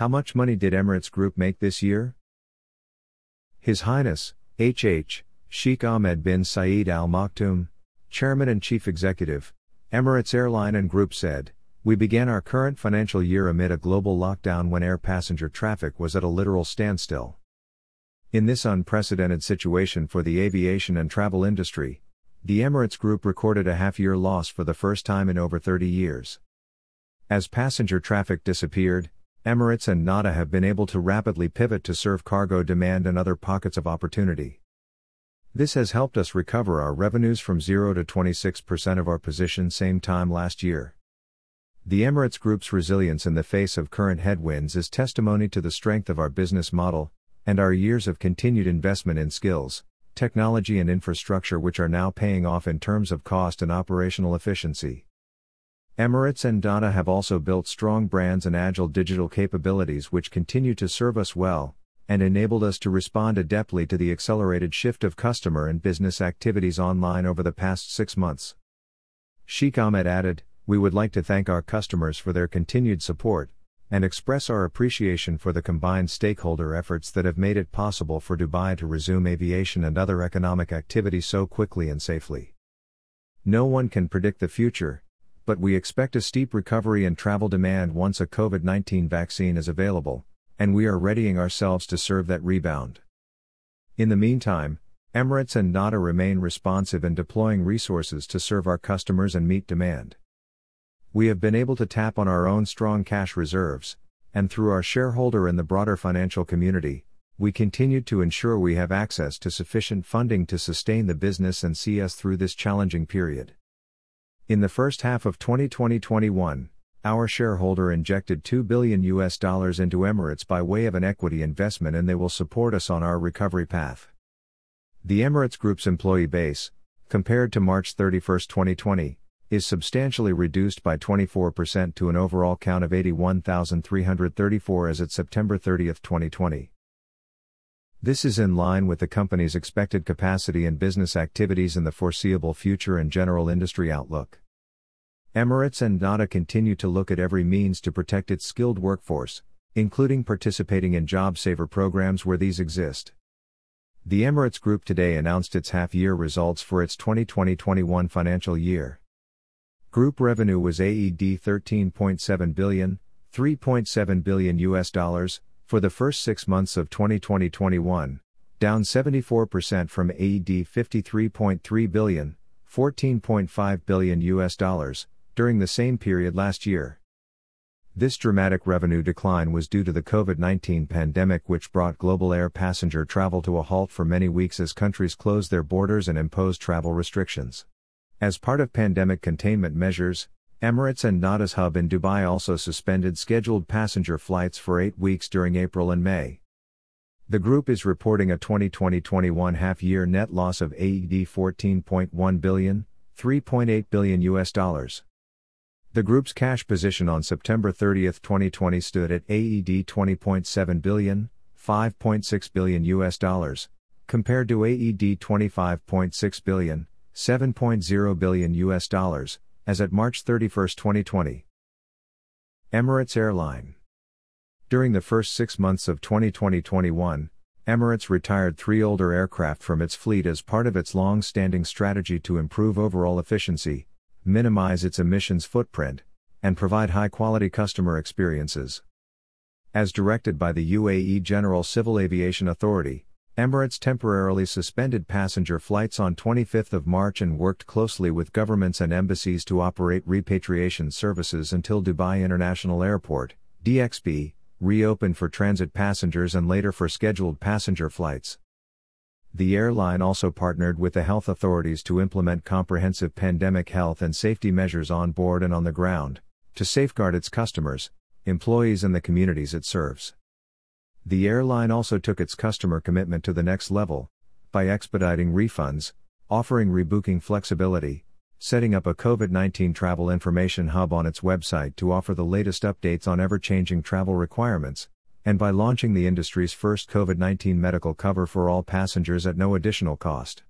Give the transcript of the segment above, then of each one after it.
How much money did Emirates Group make this year? His Highness, H.H. Sheikh Ahmed bin Saeed Al Maktoum, Chairman and Chief Executive, Emirates Airline and Group said, We began our current financial year amid a global lockdown when air passenger traffic was at a literal standstill. In this unprecedented situation for the aviation and travel industry, the Emirates Group recorded a half year loss for the first time in over 30 years. As passenger traffic disappeared, Emirates and Dnata have been able to rapidly pivot to serve cargo demand and other pockets of opportunity. This has helped us recover our revenues from 0 to 26% of our position same time last year. The Emirates Group's resilience in the face of current headwinds is testimony to the strength of our business model, and our years of continued investment in skills, technology, and infrastructure, which are now paying off in terms of cost and operational efficiency. Emirates and Dnata have also built strong brands and agile digital capabilities which continue to serve us well, and enabled us to respond adeptly to the accelerated shift of customer and business activities online over the past six months. Sheikh Ahmed added, We would like to thank our customers for their continued support, and express our appreciation for the combined stakeholder efforts that have made it possible for Dubai to resume aviation and other economic activity so quickly and safely. No one can predict the future, but we expect a steep recovery in travel demand once a COVID 19 vaccine is available, and we are readying ourselves to serve that rebound. In the meantime, Emirates and Dnata remain responsive in deploying resources to serve our customers and meet demand. We have been able to tap on our own strong cash reserves, and through our shareholder and the broader financial community, we continue to ensure we have access to sufficient funding to sustain the business and see us through this challenging period. In the first half of 2020-21, our shareholder injected 2 billion US dollars into Emirates by way of an equity investment and they will support us on our recovery path. The Emirates Group's employee base, compared to March 31, 2020, is substantially reduced by 24% to an overall count of 81,334 as at September 30, 2020. This is in line with the company's expected capacity and business activities in the foreseeable future and general industry outlook. Emirates and Dnata continue to look at every means to protect its skilled workforce, including participating in job saver programs where these exist. The Emirates Group today announced its half year results for its 2020 21 financial year. Group revenue was AED 13.7 billion, 3.7 billion US dollars for the first 6 months of 2020-21, down 74% from AED 53.3 billion, 14.5 billion US dollars during the same period last year. This dramatic revenue decline was due to the COVID 19 pandemic, which brought global air passenger travel to a halt for many weeks as countries closed their borders and imposed travel restrictions. As part of pandemic containment measures, Emirates and Dnata's hub in Dubai also suspended scheduled passenger flights for eight weeks during April and May. The group is reporting a 2020-21 half-year net loss of AED 14.1 billion, 3.8 billion US dollars. The group's cash position on September 30, 2020 stood at AED 20.7 billion, 5.6 billion US dollars, compared to AED 25.6 billion, 7.0 billion US dollars as at March 31, 2020. Emirates Airline During the first 6 months of 2020-21, Emirates retired 3 older aircraft from its fleet as part of its long-standing strategy to improve overall efficiency, minimize its emissions footprint, and provide high-quality customer experiences. As directed by the UAE General Civil Aviation Authority, Emirates temporarily suspended passenger flights on 25 March and worked closely with governments and embassies to operate repatriation services until Dubai International Airport, DXB, reopened for transit passengers and later for scheduled passenger flights. The airline also partnered with the health authorities to implement comprehensive pandemic health and safety measures on board and on the ground, to safeguard its customers, employees, and the communities it serves. The airline also took its customer commitment to the next level by expediting refunds, offering rebooking flexibility, setting up a COVID 19 travel information hub on its website to offer the latest updates on ever changing travel requirements, and by launching the industry's first COVID 19 medical cover for all passengers at no additional cost.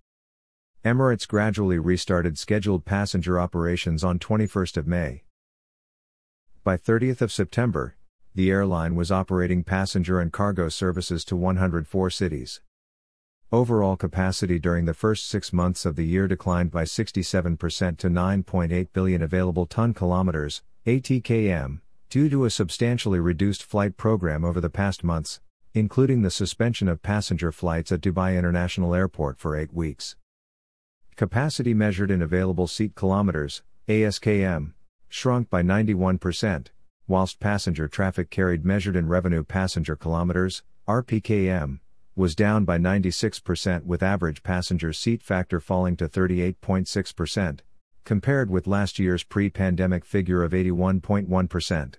Emirates gradually restarted scheduled passenger operations on 21 May. By 30th of September, the airline was operating passenger and cargo services to 104 cities. Overall capacity during the first six months of the year declined by 67% to 9.8 billion available ton kilometers, ATKM, due to a substantially reduced flight program over the past months, including the suspension of passenger flights at Dubai International Airport for eight weeks. Capacity measured in available seat kilometers, ASKM, shrunk by 91%, whilst passenger traffic carried measured in revenue passenger kilometers, RPKM, was down by 96% with average passenger seat factor falling to 38.6%, compared with last year's pre-pandemic figure of 81.1%.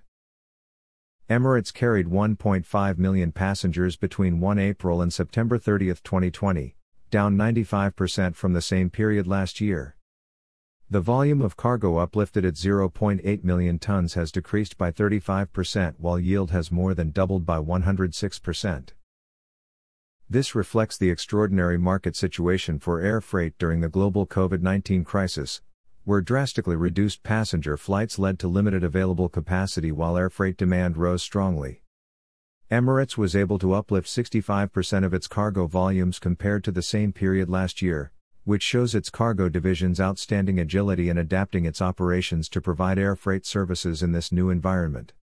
Emirates carried 1.5 million passengers between 1 April and September 30, 2020, down 95% from the same period last year. The volume of cargo uplifted at 0.8 million tons has decreased by 35% while yield has more than doubled by 106%. This reflects the extraordinary market situation for air freight during the global COVID 19 crisis, where drastically reduced passenger flights led to limited available capacity while air freight demand rose strongly. Emirates was able to uplift 65% of its cargo volumes compared to the same period last year, which shows its cargo division's outstanding agility in adapting its operations to provide air freight services in this new environment.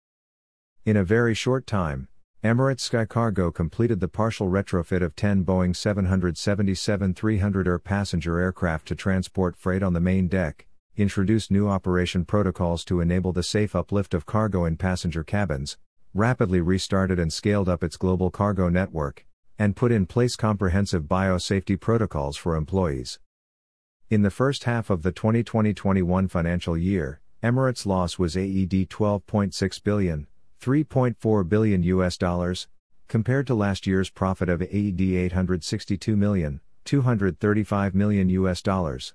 In a very short time, Emirates Sky Cargo completed the partial retrofit of 10 Boeing 777-300ER passenger aircraft to transport freight on the main deck, introduced new operation protocols to enable the safe uplift of cargo in passenger cabins, rapidly restarted and scaled up its global cargo network, and put in place comprehensive biosafety protocols for employees. In the first half of the 2020-21 financial year, Emirates' loss was AED 12.6 billion, 3.4 billion US dollars, compared to last year's profit of AED 862 million, 235 million US dollars.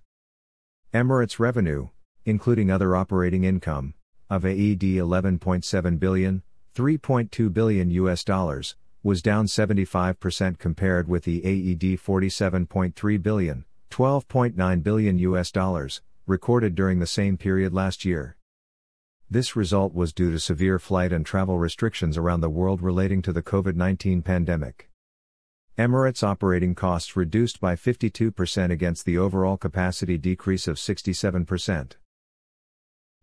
Emirates revenue, including other operating income, of AED 11.7 billion, 3.2 billion US dollars, was down 75% compared with the AED 47.3 billion, 12.9 billion US dollars, recorded during the same period last year. This result was due to severe flight and travel restrictions around the world relating to the COVID 19 pandemic. Emirates operating costs reduced by 52% against the overall capacity decrease of 67%.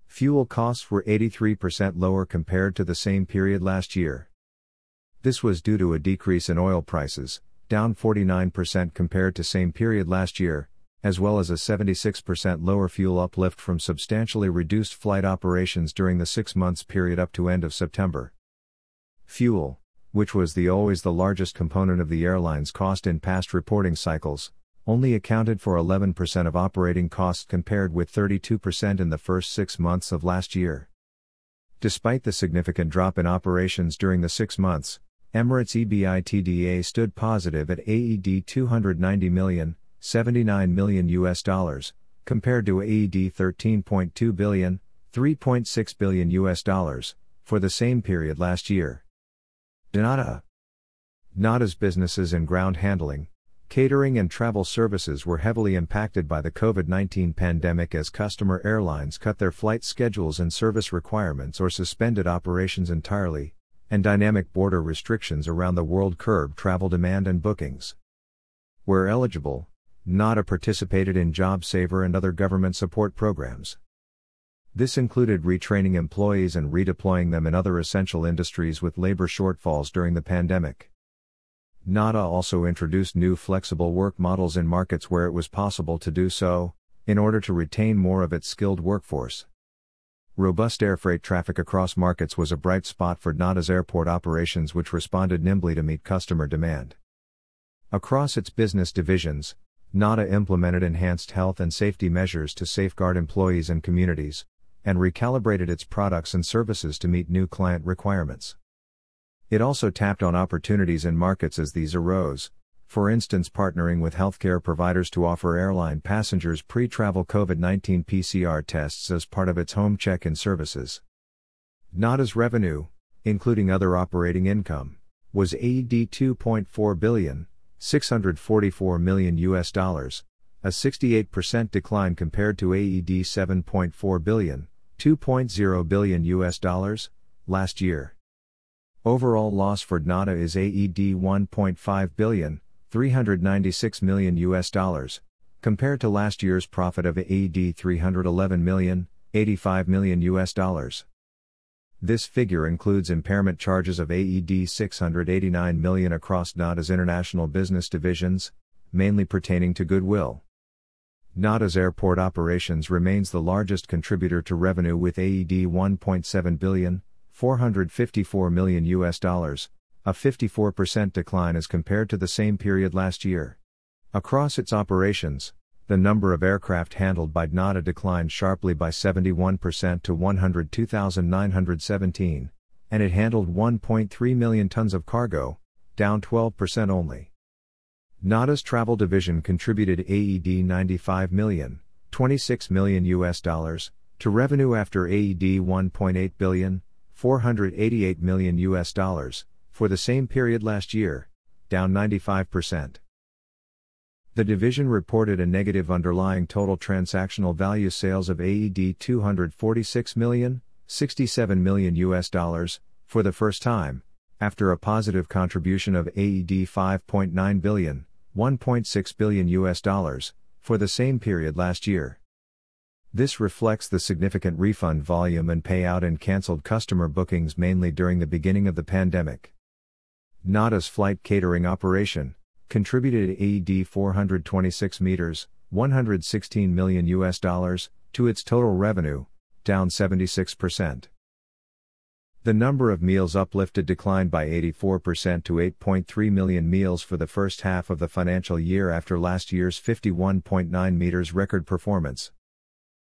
Fuel costs were 83% lower compared to the same period last year. This was due to a decrease in oil prices, down 49% compared to same period last year, as well as a 76% lower fuel uplift from substantially reduced flight operations during the six months period up to end of September. Fuel, which was the always the largest component of the airline's cost in past reporting cycles, only accounted for 11% of operating costs compared with 32% in the first six months of last year. Despite the significant drop in operations during the six months, Emirates EBITDA stood positive at AED 290 million, 79 million US dollars, compared to AED 13.2 billion, 3.6 billion US dollars, for the same period last year. Dnata Dnata's uh, businesses in ground handling, catering and travel services were heavily impacted by the COVID 19 pandemic as customer airlines cut their flight schedules and service requirements or suspended operations entirely, and dynamic border restrictions around the world curbed travel demand and bookings. Where eligible, Dnata participated in JobSaver and other government support programs. This included retraining employees and redeploying them in other essential industries with labor shortfalls during the pandemic. Dnata also introduced new flexible work models in markets where it was possible to do so, in order to retain more of its skilled workforce. Robust air freight traffic across markets was a bright spot for Dnata's airport operations, which responded nimbly to meet customer demand. Across its business divisions, Dnata implemented enhanced health and safety measures to safeguard employees and communities, and recalibrated its products and services to meet new client requirements. It also tapped on opportunities in markets as these arose, for instance, partnering with healthcare providers to offer airline passengers pre travel COVID 19 PCR tests as part of its home check in services. Dnata's revenue, including other operating income, was AED 2.4 billion, 644 million US dollars, a 68% decline compared to AED 7.4 billion, 2.0 billion US dollars last year. Overall loss for Dnata is AED 1.5 billion, 396 million US dollars, compared to last year's profit of AED 311 million, 85 million US dollars. This figure includes impairment charges of AED 689 million across Dnata's international business divisions, mainly pertaining to goodwill. Dnata's airport operations remains the largest contributor to revenue with AED 1.7 billion, 454 million US dollars, a 54% decline as compared to the same period last year. Across its operations, the number of aircraft handled by Dnata declined sharply by 71% to 102,917, and it handled 1.3 million tons of cargo, down 12% only. Dnata's travel division contributed AED 95 million, 26 million US dollars, to revenue after AED 1.8 billion, 488 million US dollars, for the same period last year, down 95%. The division reported a negative underlying total transactional value sales of AED 246 million, 67 million US dollars, for the first time, after a positive contribution of AED 5.9 billion, 1.6 billion US dollars, for the same period last year. This reflects the significant refund volume and payout in cancelled customer bookings mainly during the beginning of the pandemic. Dnata's flight catering operation, contributed AED 426 meters, 116 million US dollars, to its total revenue, down 76%. The number of meals uplifted declined by 84% to 8.3 million meals for the first half of the financial year after last year's 51.9 meters record performance.